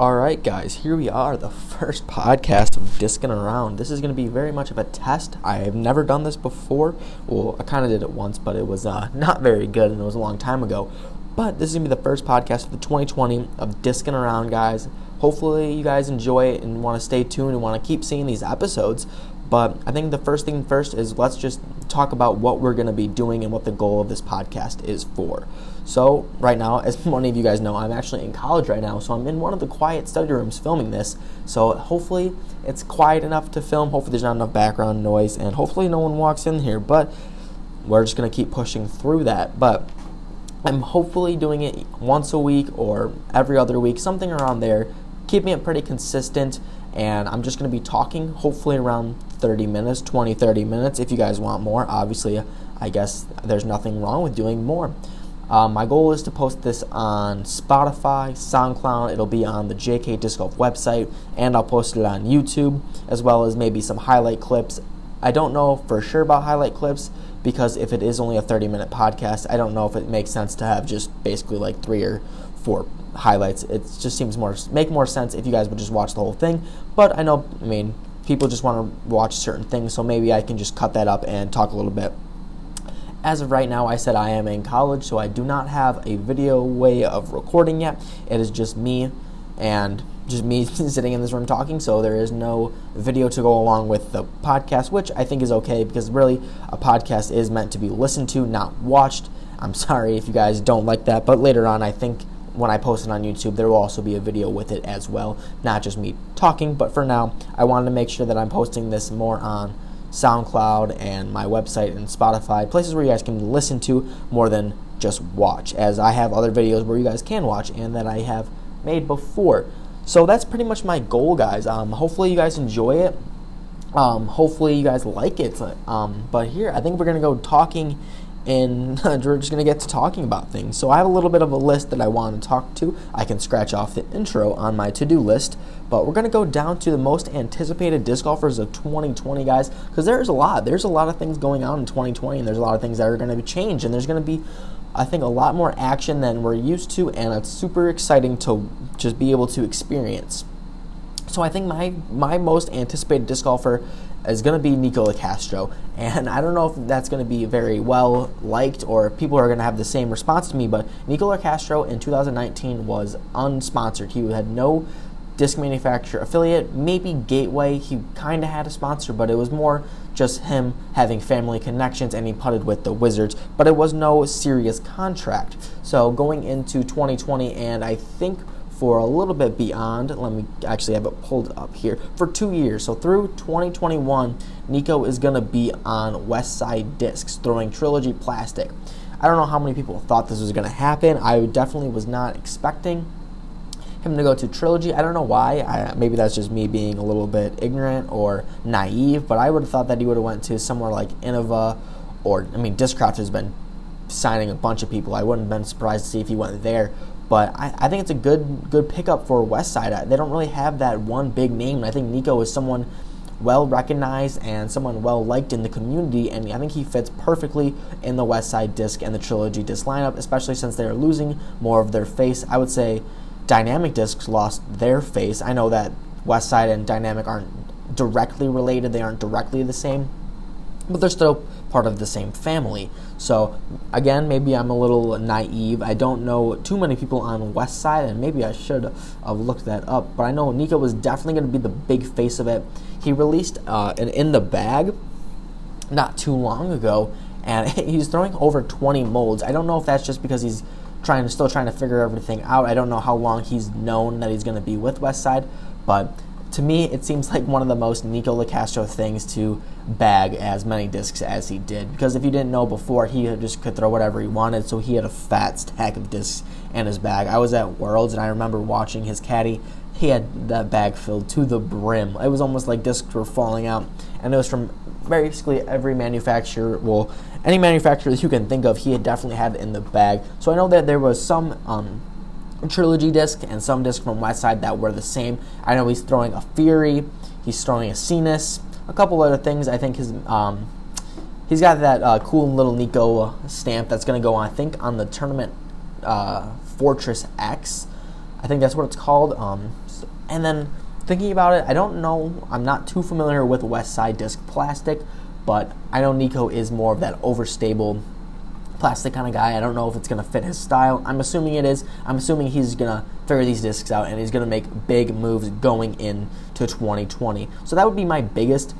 All right, guys, here we are, the first podcast of Disking Around. This is going to be very much of a test. I have never done this before. Well, I kind of did it once, but it was uh, not very good, and it was a long time ago. But this is going to be the first podcast of the 2020 of Disking Around, guys. Hopefully, you guys enjoy it and want to stay tuned and want to keep seeing these episodes. But I think the first thing first is let's just talk about what we're going to be doing and what the goal of this podcast is for. So, right now, as many of you guys know, I'm actually in college right now, so I'm in one of the quiet study rooms filming this. So, hopefully, it's quiet enough to film. Hopefully, there's not enough background noise, and hopefully, no one walks in here. But we're just going to keep pushing through that. But I'm hopefully doing it once a week or every other week, something around there, keeping it pretty consistent. And I'm just going to be talking, hopefully, around 30 minutes, 20, 30 minutes. If you guys want more, obviously, I guess there's nothing wrong with doing more. Um, my goal is to post this on Spotify, SoundCloud. It'll be on the JK Disc Golf website, and I'll post it on YouTube, as well as maybe some highlight clips. I don't know for sure about highlight clips because if it is only a 30 minute podcast, I don't know if it makes sense to have just basically like three or four highlights. It just seems more make more sense if you guys would just watch the whole thing. But I know, I mean, people just want to watch certain things, so maybe I can just cut that up and talk a little bit. As of right now, I said I am in college, so I do not have a video way of recording yet. It is just me and just me sitting in this room talking, so there is no video to go along with the podcast, which I think is okay because really a podcast is meant to be listened to, not watched. I'm sorry if you guys don't like that, but later on, I think when I post it on YouTube, there will also be a video with it as well, not just me talking. But for now, I wanted to make sure that I'm posting this more on SoundCloud and my website and Spotify, places where you guys can listen to more than just watch, as I have other videos where you guys can watch and that I have made before. So that's pretty much my goal, guys. Um, hopefully, you guys enjoy it. Um, hopefully, you guys like it. Um, but here, I think we're going to go talking and we're just going to get to talking about things. So I have a little bit of a list that I want to talk to. I can scratch off the intro on my to-do list, but we're going to go down to the most anticipated disc golfers of 2020, guys, because there's a lot. There's a lot of things going on in 2020, and there's a lot of things that are going to be changed, and there's going to be I think a lot more action than we're used to, and it's super exciting to just be able to experience. So I think my my most anticipated disc golfer is going to be Nikko Locastro, and I don't know if that's going to be very well liked or if people are going to have the same response to me. But Nikko Locastro in 2019 was unsponsored. He had no disc manufacturer affiliate, maybe Gateway. He kind of had a sponsor, but it was more just him having family connections and he putted with the Wizards, but it was no serious contract. So going into 2020, and I think for a little bit beyond. Let me actually have it pulled up here for two years. So through 2021, Nikko is going to be on West Side Discs, throwing Trilogy Plastic. I don't know how many people thought this was going to happen. I definitely was not expecting him to go to Trilogy. I don't know why. I, maybe that's just me being a little bit ignorant or naive, but I would have thought that he would have went to somewhere like Innova or, I mean, Discraft has been signing a bunch of people. I wouldn't have been surprised to see if he went there. But I, I think it's a good good pickup for Westside. They don't really have that one big name. And I think Nikko is someone well recognized and someone well liked in the community, and I think he fits perfectly in the West Side disc and the Trilogy disc lineup, especially since they are losing more of their face. I would say Dynamic discs lost their face. I know that West Side and Dynamic aren't directly related, they aren't directly the same, but they're still part of the same family. So again, maybe I'm a little naive. I don't know too many people on West Side, and maybe I should have looked that up. But I know Nikko was definitely going to be the big face of it. He released uh, an in the bag not too long ago, and he's throwing over 20 molds. I don't know if that's just because he's trying to still trying to figure everything out. I don't know how long he's known that he's going to be with West Side, but to me, it seems like one of the most Nikko Locastro things to bag as many discs as he did. Because if you didn't know before, he just could throw whatever he wanted, so he had a fat stack of discs in his bag. I was at Worlds and I remember watching his caddy. He had that bag filled to the brim. It was almost like discs were falling out, and it was from basically every manufacturer. Well, any manufacturer that you can think of, he had definitely had in the bag. So I know that there was some um, trilogy disc and some disc from Westside that were the same. I know he's throwing a Fury, he's throwing a Cenis, a couple other things. I think his um, he's got that uh, cool little Nikko stamp that's going to go on. I think on the tournament uh, Fortress X. I think that's what it's called. Um, And then thinking about it, I don't know. I'm not too familiar with West Side disc plastic, but I know Nikko is more of that overstable plastic kind of guy. I don't know if it's going to fit his style. I'm assuming it is. I'm assuming he's going to figure these discs out and he's going to make big moves going into 2020. So that would be my biggest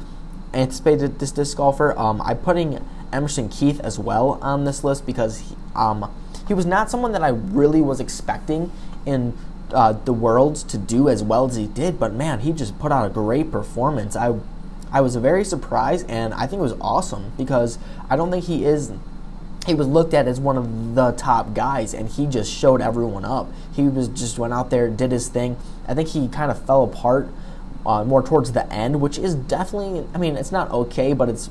anticipated this disc golfer. Um, I'm putting Emerson Keith as well on this list because he, um, he was not someone that I really was expecting in uh, the Worlds to do as well as he did. But man, he just put out a great performance. I I was very surprised and I think it was awesome because I don't think he is he was looked at as one of the top guys and he just showed everyone up he was just went out there did his thing i think he kind of fell apart uh, more towards the end which is definitely i mean it's not okay but it's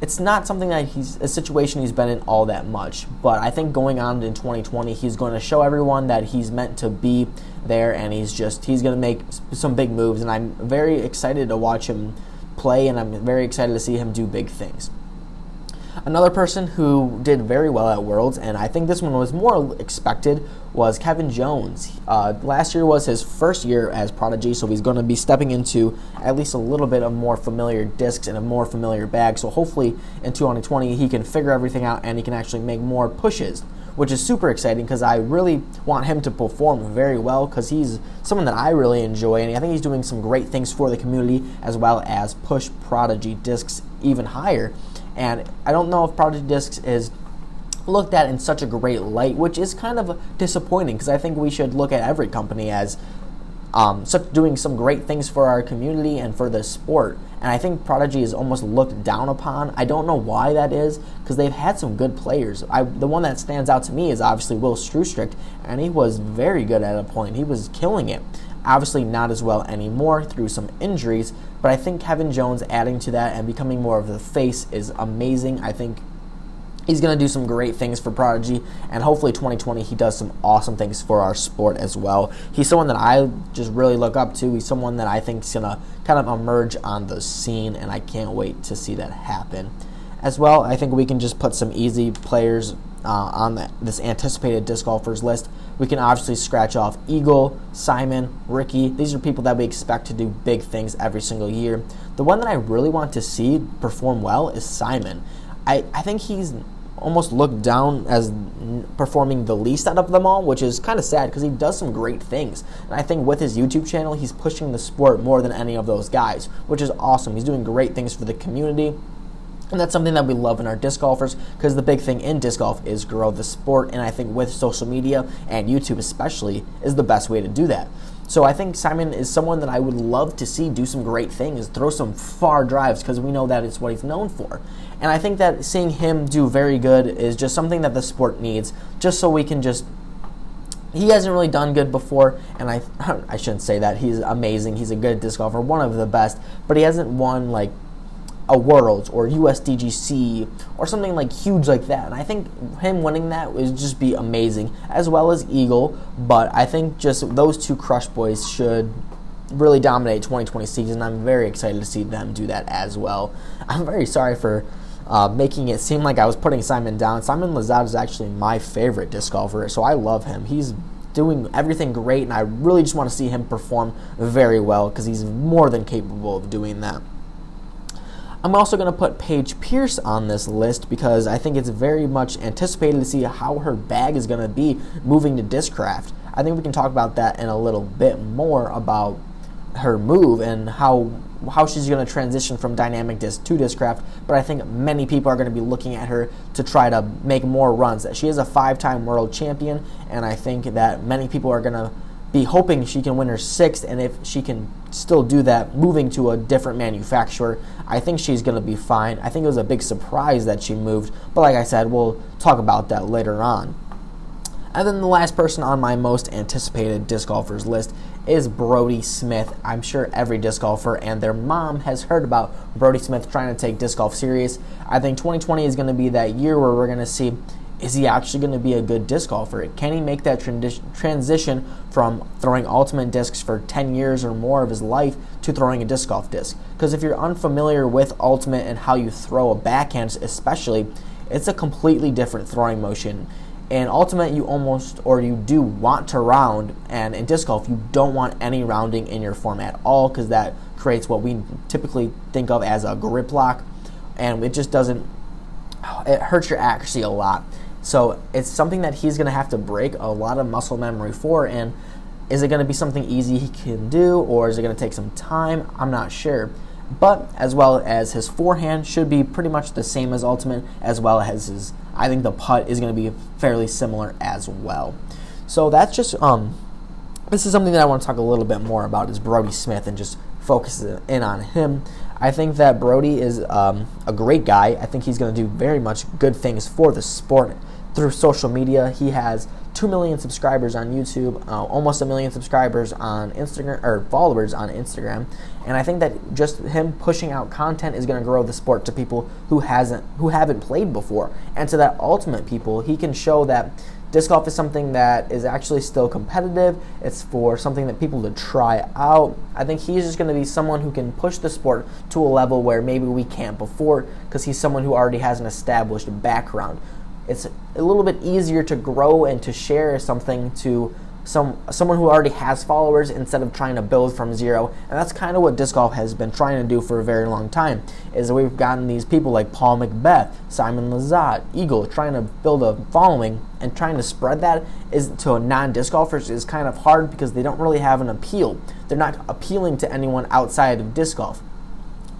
it's not something that he's a situation he's been in all that much but i think going on in 2020 he's going to show everyone that he's meant to be there and he's just he's going to make some big moves and i'm very excited to watch him play and i'm very excited to see him do big things Another person who did very well at Worlds, and I think this one was more expected, was Kevin Jones. Uh, last year was his first year as Prodigy, so he's going to be stepping into at least a little bit of more familiar discs and a more familiar bag. So hopefully in 2020 he can figure everything out and he can actually make more pushes which is super exciting because I really want him to perform very well because he's someone that I really enjoy and I think he's doing some great things for the community as well as push Prodigy discs even higher. And I don't know if Prodigy Discs is looked at in such a great light, which is kind of disappointing because I think we should look at every company as um, such doing some great things for our community and for the sport. And I think Prodigy is almost looked down upon. I don't know why that is because they've had some good players. I, the one that stands out to me is obviously Will Schusterick, and he was very good at a point. He was killing it. Obviously, not as well anymore through some injuries, but I think Kevin Jones adding to that and becoming more of the face is amazing. I think he's going to do some great things for Prodigy, and hopefully 2020 he does some awesome things for our sport as well. He's someone that I just really look up to. He's someone that I think is going to kind of emerge on the scene, and I can't wait to see that happen. As well, I think we can just put some easy players uh, on the, this anticipated disc golfers list. We can obviously scratch off Eagle, Simon, Ricky. These are people that we expect to do big things every single year. The one that I really want to see perform well is Simon. I, I think he's almost looked down as performing the least out of them all, which is kind of sad because he does some great things. And I think with his YouTube channel, he's pushing the sport more than any of those guys, which is awesome. He's doing great things for the community. And that's something that we love in our disc golfers because the big thing in disc golf is grow the sport. And I think with social media and YouTube especially is the best way to do that. So I think Simon is someone that I would love to see do some great things, throw some far drives because we know that it's what he's known for. And I think that seeing him do very good is just something that the sport needs, just so we can just he hasn't really done good before, and I I shouldn't say that. He's amazing. He's a good disc golfer, one of the best, but he hasn't won like a Worlds or USDGC or something like huge like that. And I think him winning that would just be amazing, as well as Eagle. But I think just those two Crush Boys should really dominate 2020 season. I'm very excited to see them do that as well. I'm very sorry for uh, making it seem like I was putting Simon down. Simon Lizotte is actually my favorite disc golfer, so I love him. He's doing everything great, and I really just want to see him perform very well because he's more than capable of doing that. I'm also going to put Paige Pierce on this list because I think it's very much anticipated to see how her bag is going to be moving to Discraft. I think we can talk about that in a little bit more about her move and how how she's going to transition from dynamic disc to discraft but i think many people are going to be looking at her to try to make more runs That she is a five-time world champion and i think that many people are going to be hoping she can win her sixth, and if she can still do that, moving to a different manufacturer, I think she's going to be fine. I think it was a big surprise that she moved, but like I said, we'll talk about that later on. And then the last person on my most anticipated disc golfers list is Brodie Smith. I'm sure every disc golfer and their mom has heard about Brodie Smith trying to take disc golf serious. I think 2020 is going to be that year where we're going to see is he actually going to be a good disc golfer? Can he make that transition from throwing ultimate discs for 10 years or more of his life to throwing a disc golf disc? Because if you're unfamiliar with ultimate and how you throw a backhand, especially, it's a completely different throwing motion. in ultimate you almost or you do want to round and in disc golf you don't want any rounding in your form at all because that creates what we typically think of as a grip lock and it just doesn't it hurts your accuracy a lot so it's something that he's going to have to break a lot of muscle memory for and is it going to be something easy he can do or is it going to take some time i'm not sure but as well as his forehand should be pretty much the same as ultimate as well as his I think the putt is going to be fairly similar as well. So that's just um, this is something that I want to talk a little bit more about is Brodie Smith and just focus in on him. I think that Brodie is um, a great guy. I think he's going to do very much good things for the sport through social media. He has 2 million subscribers on YouTube, uh, almost a million subscribers on Instagram, or followers on Instagram. And I think that just him pushing out content is going to grow the sport to people who hasn't, who haven't played before. And to that ultimate people, he can show that disc golf is something that is actually still competitive. It's for something that people to try out. I think he's just going to be someone who can push the sport to a level where maybe we can't before because he's someone who already has an established background it's a little bit easier to grow and to share something to some someone who already has followers instead of trying to build from zero. And that's kind of what disc golf has been trying to do for a very long time. Is we've gotten these people like Paul McBeth, Simon Lizotte, Eagle, trying to build a following and trying to spread that is to non-disc golfers is kind of hard because they don't really have an appeal. They're not appealing to anyone outside of disc golf.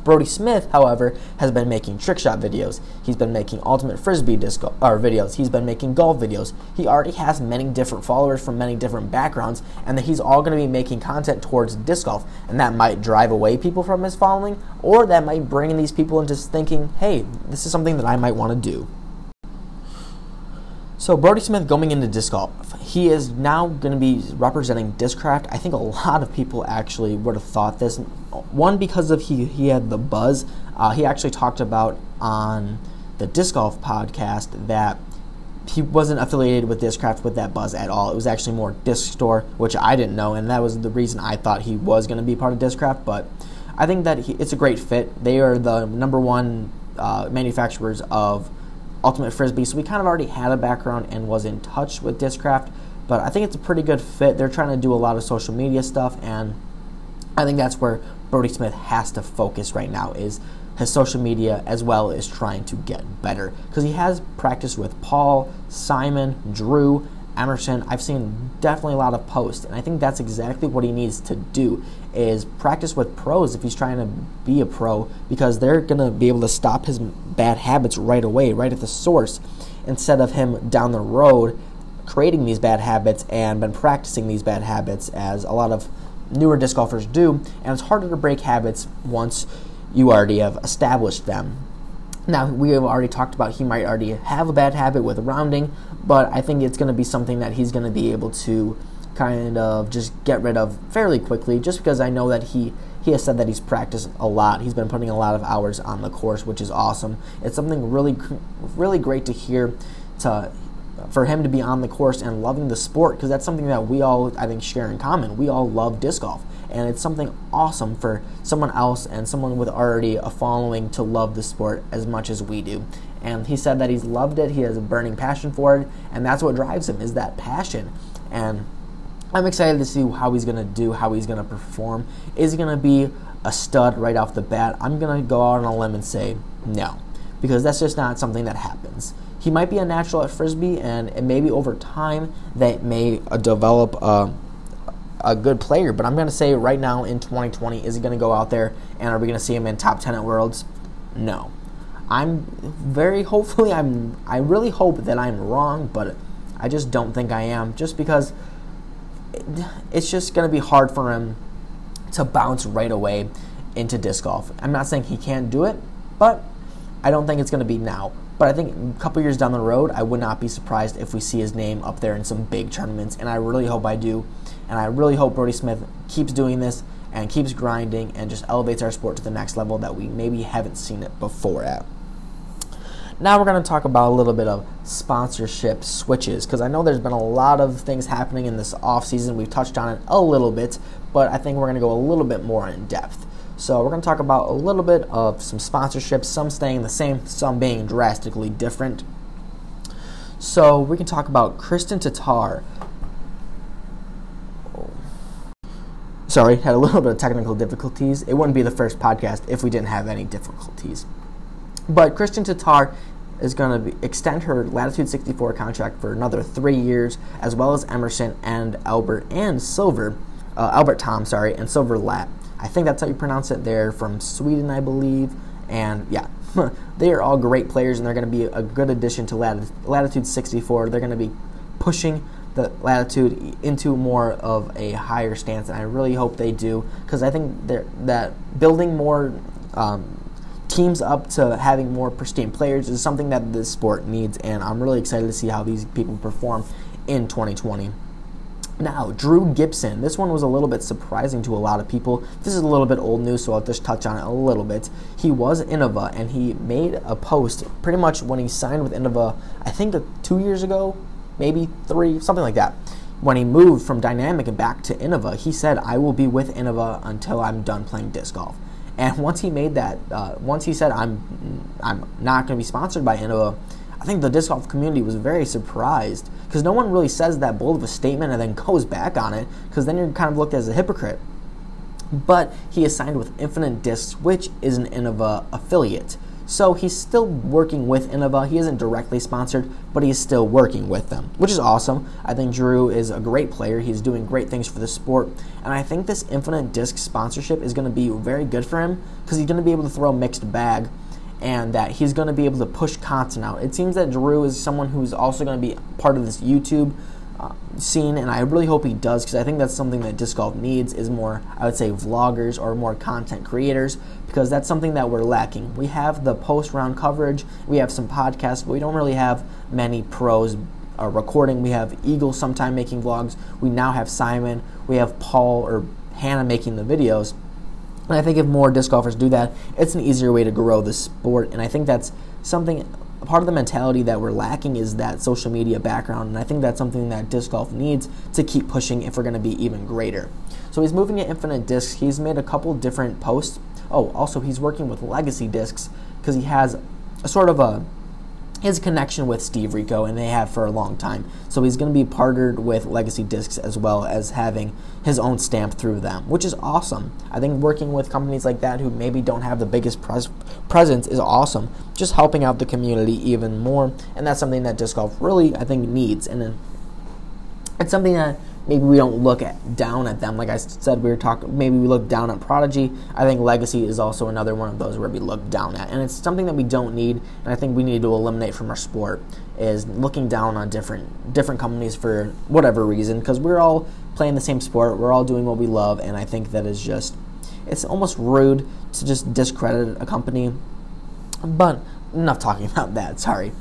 Brodie Smith, however, has been making trick shot videos. He's been making ultimate frisbee disc or videos. He's been making golf videos. He already has many different followers from many different backgrounds, and that he's all going to be making content towards disc golf. And that might drive away people from his following, or that might bring these people into thinking, "Hey, this is something that I might want to do." So Brodie Smith going into disc golf, he is now going to be representing Discraft. I think a lot of people actually would have thought this. One because of he he had the buzz. Uh, he actually talked about on the disc golf podcast that he wasn't affiliated with Discraft with that buzz at all. It was actually more Disc Store, which I didn't know, and that was the reason I thought he was going to be part of Discraft. But I think that he, it's a great fit. They are the number one uh, manufacturers of Ultimate Frisbee, so we kind of already had a background and was in touch with Discraft. But I think it's a pretty good fit. They're trying to do a lot of social media stuff, and I think that's where Brodie Smith has to focus right now is his social media as well as trying to get better. Because he has practiced with Paul, Simon, Drew, Emerson, I've seen definitely a lot of posts, and I think that's exactly what he needs to do is practice with pros if he's trying to be a pro because they're gonna be able to stop his bad habits right away, right at the source, instead of him down the road creating these bad habits and been practicing these bad habits as a lot of newer disc golfers do, and it's harder to break habits once you already have established them. Now, we have already talked about he might already have a bad habit with rounding, but I think it's going to be something that he's going to be able to kind of just get rid of fairly quickly just because I know that he he has said that he's practiced a lot. He's been putting a lot of hours on the course, which is awesome. It's something really really great to hear to for him to be on the course and loving the sport because that's something that we all I think share in common. We all love disc golf and it's something awesome for someone else and someone with already a following to love the sport as much as we do. And he said that he's loved it, he has a burning passion for it, and that's what drives him is that passion. And I'm excited to see how he's going to do, how he's going to perform. Is he going to be a stud right off the bat? I'm going to go out on a limb and say no, because that's just not something that happens. He might be a natural at frisbee, and, and maybe over time that may uh, develop a a good player, but I'm going to say right now in 2020, is he going to go out there and are we going to see him in top 10 at Worlds? No. I'm very hopefully I'm I really hope that I'm wrong, but I just don't think I am just because it's just going to be hard for him to bounce right away into disc golf. I'm not saying he can't do it, but I don't think it's going to be now. But I think a couple years down the road, I would not be surprised if we see his name up there in some big tournaments, and I really hope I do and I really hope Brodie Smith keeps doing this and keeps grinding and just elevates our sport to the next level that we maybe haven't seen it before at. Now we're going to talk about a little bit of sponsorship switches because I know there's been a lot of things happening in this off season. We've touched on it a little bit, but I think we're going to go a little bit more in depth. So we're going to talk about a little bit of some sponsorships, some staying the same, some being drastically different. So we can talk about Kristin Tattar. Sorry, had a little bit of technical difficulties. It wouldn't be the first podcast if we didn't have any difficulties. But Kristin Tattar is going to extend her Latitude 64 contract for another three years, as well as Emerson and Albert and Silver, uh, Albert Tamm, sorry, and Silver Lätt. I think that's how you pronounce it. They're from Sweden, I believe, and yeah, they are all great players, and they're going to be a good addition to Latitude 64. They're going to be pushing the latitude into more of a higher stance, and I really hope they do because I think that building more um, teams up to having more pristine players is something that this sport needs, and I'm really excited to see how these people perform in 2020. Now, Drew Gibson. This one was a little bit surprising to a lot of people. This is a little bit old news, so I'll just touch on it a little bit. He was Innova, and he made a post pretty much when he signed with Innova, I think two years ago, maybe three, something like that. When he moved from Dynamic and back to Innova, he said, I will be with Innova until I'm done playing disc golf. And once he made that, uh, once he said, "I'm, I'm not going to be sponsored by Innova," I think the disc golf community was very surprised because no one really says that bold of a statement and then goes back on it because then you're kind of looked as a hypocrite. But he is signed with Infinite Discs, which is an Innova affiliate. So he's still working with Innova. He isn't directly sponsored, but he's still working with them, which is awesome. I think Drew is a great player. He's doing great things for the sport. And I think this Infinite Disc sponsorship is going to be very good for him because he's going to be able to throw a mixed bag and that he's going to be able to push content out. It seems that Drew is someone who's also going to be part of this YouTube uh, scene, and I really hope he does because I think that's something that disc golf needs is more, I would say, vloggers or more content creators because that's something that we're lacking. We have the post round coverage, we have some podcasts, but we don't really have many pros uh, recording. We have Eagle sometime making vlogs. We now have Simon. We have Paul or Hannah making the videos. And I think if more disc golfers do that, it's an easier way to grow the sport. And I think that's something part of the mentality that we're lacking is that social media background, and I think that's something that disc golf needs to keep pushing if we're going to be even greater. So he's moving to Infinite Discs. He's made a couple different posts. Oh, also he's working with Legacy Discs because he has a sort of a his connection with Steve Rico, and they have for a long time. So he's going to be partnered with Legacy Discs as well as having his own stamp through them, which is awesome. I think working with companies like that who maybe don't have the biggest pres- presence is awesome. Just helping out the community even more, and that's something that disc golf really I think needs. And it's something that maybe we don't look at down at them. Like I said, we were talking. Maybe we look down at Prodigy. I think Legacy is also another one of those where we look down at, and it's something that we don't need. And I think we need to eliminate from our sport is looking down on different different companies for whatever reason, because we're all playing the same sport. We're all doing what we love, and I think that is just it's almost rude to just discredit a company. But enough talking about that. Sorry.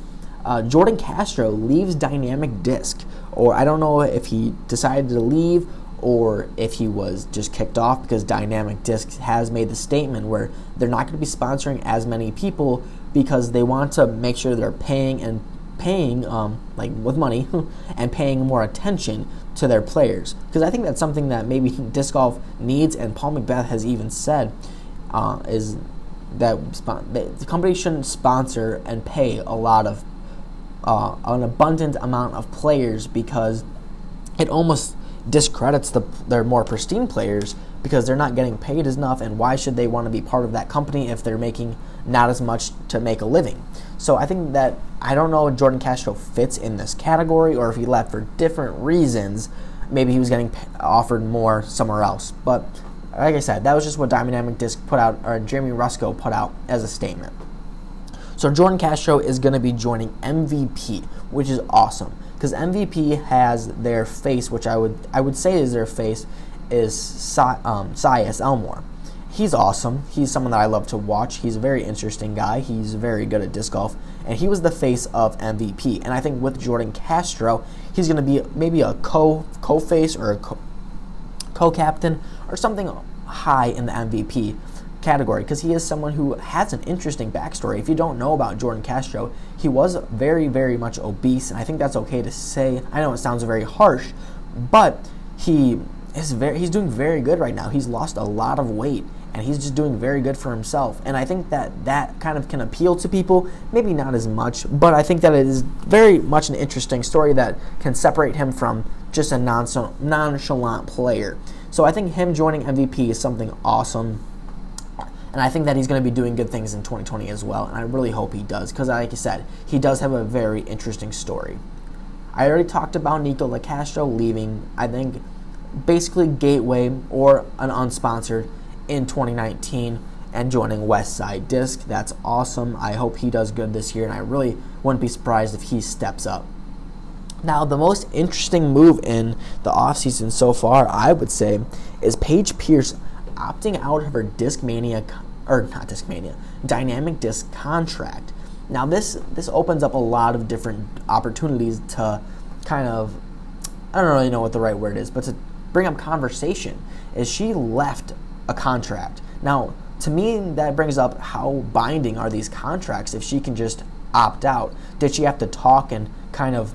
Uh, Jordan Castro leaves Dynamic Disc or I don't know if he decided to leave or if he was just kicked off because Dynamic Disc has made the statement where they're not going to be sponsoring as many people because they want to make sure they're paying and paying um, like with money and paying more attention to their players. Because I think that's something that maybe disc golf needs and Paul McBeth has even said uh, is that the company shouldn't sponsor and pay a lot of uh, an abundant amount of players because it almost discredits the their more pristine players because they're not getting paid enough and why should they want to be part of that company if they're making not as much to make a living? So i think that i don't know if jordan castro fits in this category or if he left for different reasons. Maybe he was getting offered more somewhere else. But like i said that was just what dynamic disc put out or jeremy rusco put out as a statement so Jordan Castro is going to be joining MVP, which is awesome because MVP has their face, which I would I would say is their face, is um, Sias Elmore. He's awesome. He's someone that I love to watch. He's a very interesting guy. He's very good at disc golf, and he was the face of MVP. And I think with Jordan Castro, he's going to be maybe a co co face or a co captain or something high in the MVP category because he is someone who has an interesting backstory. If you don't know about Jordan Castro, he was very, very much obese, and I think that's okay to say. I know it sounds very harsh, but he is very he's doing very good right now. He's lost a lot of weight, and he's just doing very good for himself. And I think that that kind of can appeal to people, maybe not as much, but I think that it is very much an interesting story that can separate him from just a nonchalant player. So I think him joining MVP is something awesome. And I think that he's going to be doing good things in 2020 as well. And I really hope he does because, like I said, he does have a very interesting story. I already talked about Nikko Locastro leaving, I think, basically Gateway or an unsponsored in 2019 and joining Westside Disc. That's awesome. I hope he does good this year, and I really wouldn't be surprised if he steps up. Now, the most interesting move in the offseason so far, I would say, is Paige Pierce opting out of her Discmania, or not Discmania, Dynamic Disc contract. Now, this this opens up a lot of different opportunities to kind of, I don't really know what the right word is, but to bring up conversation. Is she left a contract? Now, to me, that brings up how binding are these contracts if she can just opt out? Did she have to talk and kind of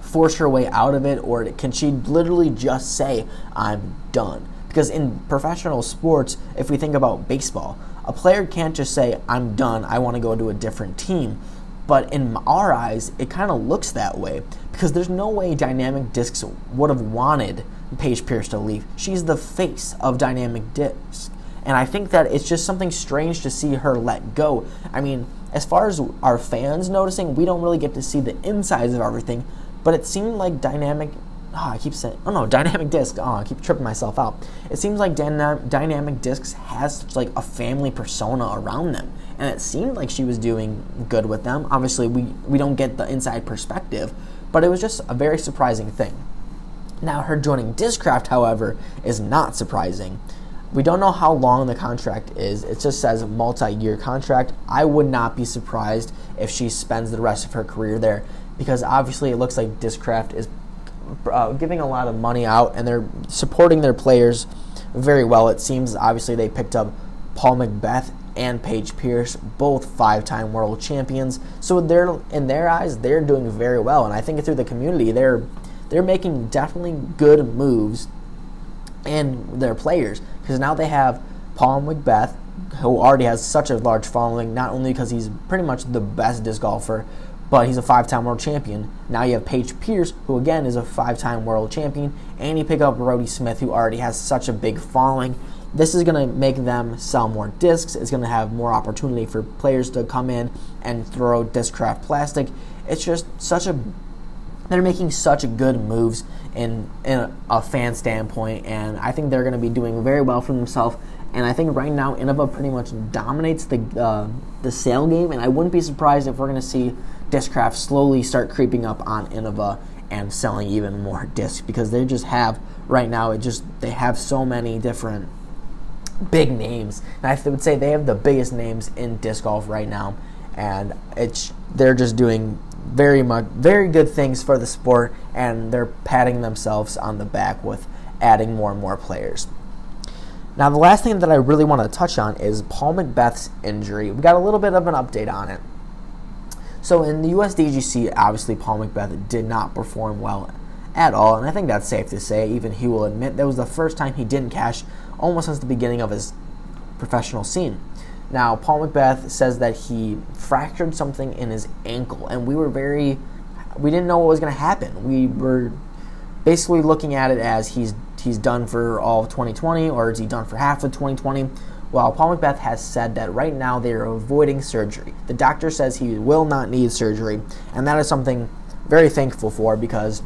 force her way out of it, or can she literally just say, I'm done? Because in professional sports, if we think about baseball, a player can't just say, I'm done, I want to go to a different team. But in our eyes, it kind of looks that way because there's no way Dynamic Discs would have wanted Paige Pierce to leave. She's the face of Dynamic Discs. And I think that it's just something strange to see her let go. I mean, as far as our fans noticing, we don't really get to see the insides of everything, but it seemed like Dynamic. Oh, I keep saying, oh no, Dynamic Disc. Oh, I keep tripping myself out. It seems like Dyna- Dynamic Discs has such like a family persona around them, and it seemed like she was doing good with them. Obviously, we we don't get the inside perspective, but it was just a very surprising thing. Now, her joining Discraft, however, is not surprising. We don't know how long the contract is. It just says multi-year contract. I would not be surprised if she spends the rest of her career there because obviously it looks like Discraft is uh, giving a lot of money out and they're supporting their players very well. It seems obviously they picked up Paul McBeth and Paige Pierce, both five-time world champions. So they're in their eyes, they're doing very well, and I think through the community, they're they're making definitely good moves and their players because now they have Paul McBeth, who already has such a large following, not only because he's pretty much the best disc golfer, but he's a five-time world champion. Now you have Paige Pierce, who again is a five-time world champion, and you pick up Brodie Smith, who already has such a big following. This is going to make them sell more discs. It's going to have more opportunity for players to come in and throw Discraft plastic. It's just such a they're making such good moves in, in a fan standpoint, and I think they're going to be doing very well for themselves. And I think right now Innova pretty much dominates the uh, the sale game, and I wouldn't be surprised if we're going to see Discraft slowly start creeping up on Innova and selling even more discs because they just have right now. It just they have so many different big names, and I would say they have the biggest names in disc golf right now, and it's they're just doing very much very good things for the sport, and they're patting themselves on the back with adding more and more players. Now, the last thing that I really want to touch on is Paul McBeth's injury. We got a little bit of an update on it. So, in the USDGC, obviously, Paul McBeth did not perform well at all, and I think that's safe to say. Even he will admit that was the first time he didn't cash almost since the beginning of his professional scene. Now, Paul McBeth says that he fractured something in his ankle, and we were very, we didn't know what was going to happen. We were basically looking at it as he's he's done for all of 2020, or is he done for half of 2020? Well, Paul McBeth has said that right now they are avoiding surgery. The doctor says he will not need surgery, and that is something very thankful for because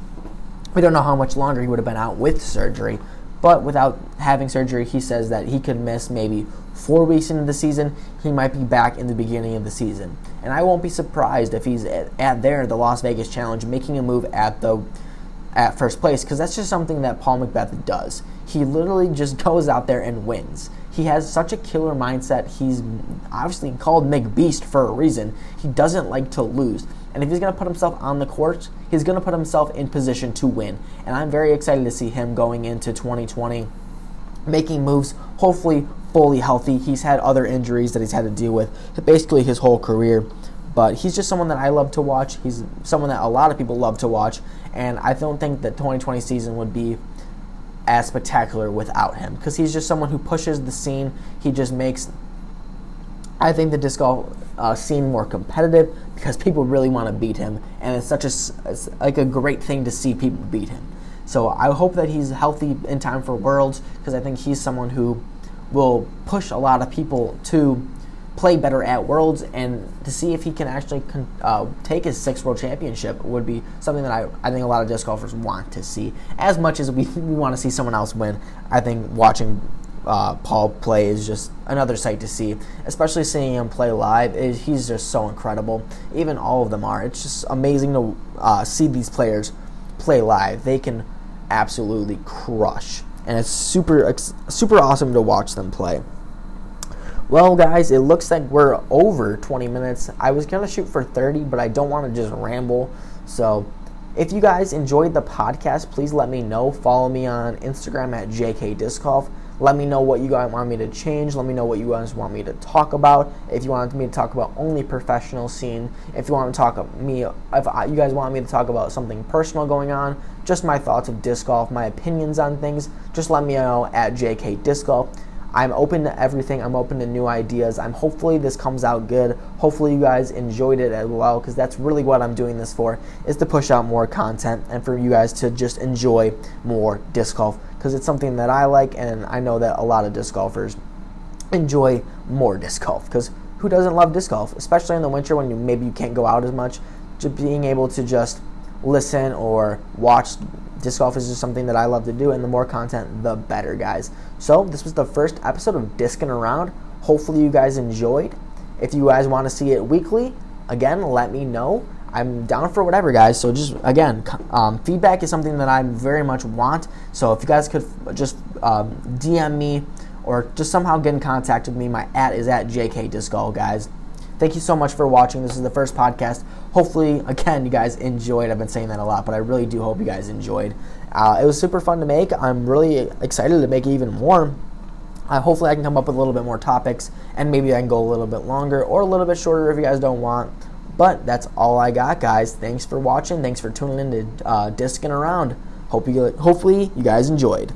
we don't know how much longer he would have been out with surgery. But without having surgery, he says that he could miss maybe four weeks into the season. He might be back in the beginning of the season. And I won't be surprised if he's at, at there, the Las Vegas Challenge, making a move at the at first place, because that's just something that Paul McBeth does. He literally just goes out there and wins. He has such a killer mindset. He's obviously called McBeast for a reason. He doesn't like to lose. And if he's going to put himself on the court, he's going to put himself in position to win. And I'm very excited to see him going into 2020, making moves, hopefully fully healthy. He's had other injuries that he's had to deal with basically his whole career. But he's just someone that I love to watch. He's someone that a lot of people love to watch. And I don't think that 2020 season would be as spectacular without him because he's just someone who pushes the scene. He just makes, I think, the disc golf uh, scene more competitive because people really want to beat him, and it's such a it's like a great thing to see people beat him. So I hope that he's healthy in time for Worlds because I think he's someone who will push a lot of people to play better at Worlds and to see if he can actually con- uh, take his sixth World Championship would be something that I, I think a lot of disc golfers want to see. As much as we, we want to see someone else win, I think watching uh, Paul play is just another sight to see. Especially seeing him play live, he's just so incredible. Even all of them are. It's just amazing to uh, see these players play live. They can absolutely crush, and it's super super awesome to watch them play. Well, guys, it looks like we're over 20 minutes. I was going to shoot for 30, but I don't want to just ramble. So, if you guys enjoyed the podcast, please let me know. Follow me on Instagram at JK Disc Golf. Let me know what you guys want me to change. Let me know what you guys want me to talk about. If you want me to talk about only professional scene, if you want to talk me, if you guys want me to talk about something personal going on, just my thoughts of disc golf, my opinions on things, just let me know at JK Disc Golf. I'm open to everything. I'm open to new ideas. I'm hopefully this comes out good. Hopefully you guys enjoyed it as well because that's really what I'm doing this for is to push out more content and for you guys to just enjoy more disc golf because it's something that I like and I know that a lot of disc golfers enjoy more disc golf because who doesn't love disc golf, especially in the winter when you maybe you can't go out as much. Just being able to just listen or watch disc golf is just something that I love to do, and the more content, the better, guys. So, this was the first episode of Discing Around. Hopefully, you guys enjoyed. If you guys want to see it weekly, again, let me know. I'm down for whatever, guys. So, just again, um, feedback is something that I very much want. So, if you guys could just um, DM me or just somehow get in contact with me, my at is at JK Disc Golf, guys. Thank you so much for watching. This is the first podcast. Hopefully, again, you guys enjoyed. I've been saying that a lot, but I really do hope you guys enjoyed. Uh, it was super fun to make. I'm really excited to make it even more. Uh, hopefully, I can come up with a little bit more topics, and maybe I can go a little bit longer or a little bit shorter if you guys don't want. But that's all I got, guys. Thanks for watching. Thanks for tuning in to uh, Discing Around. Hope you, hopefully, you guys enjoyed.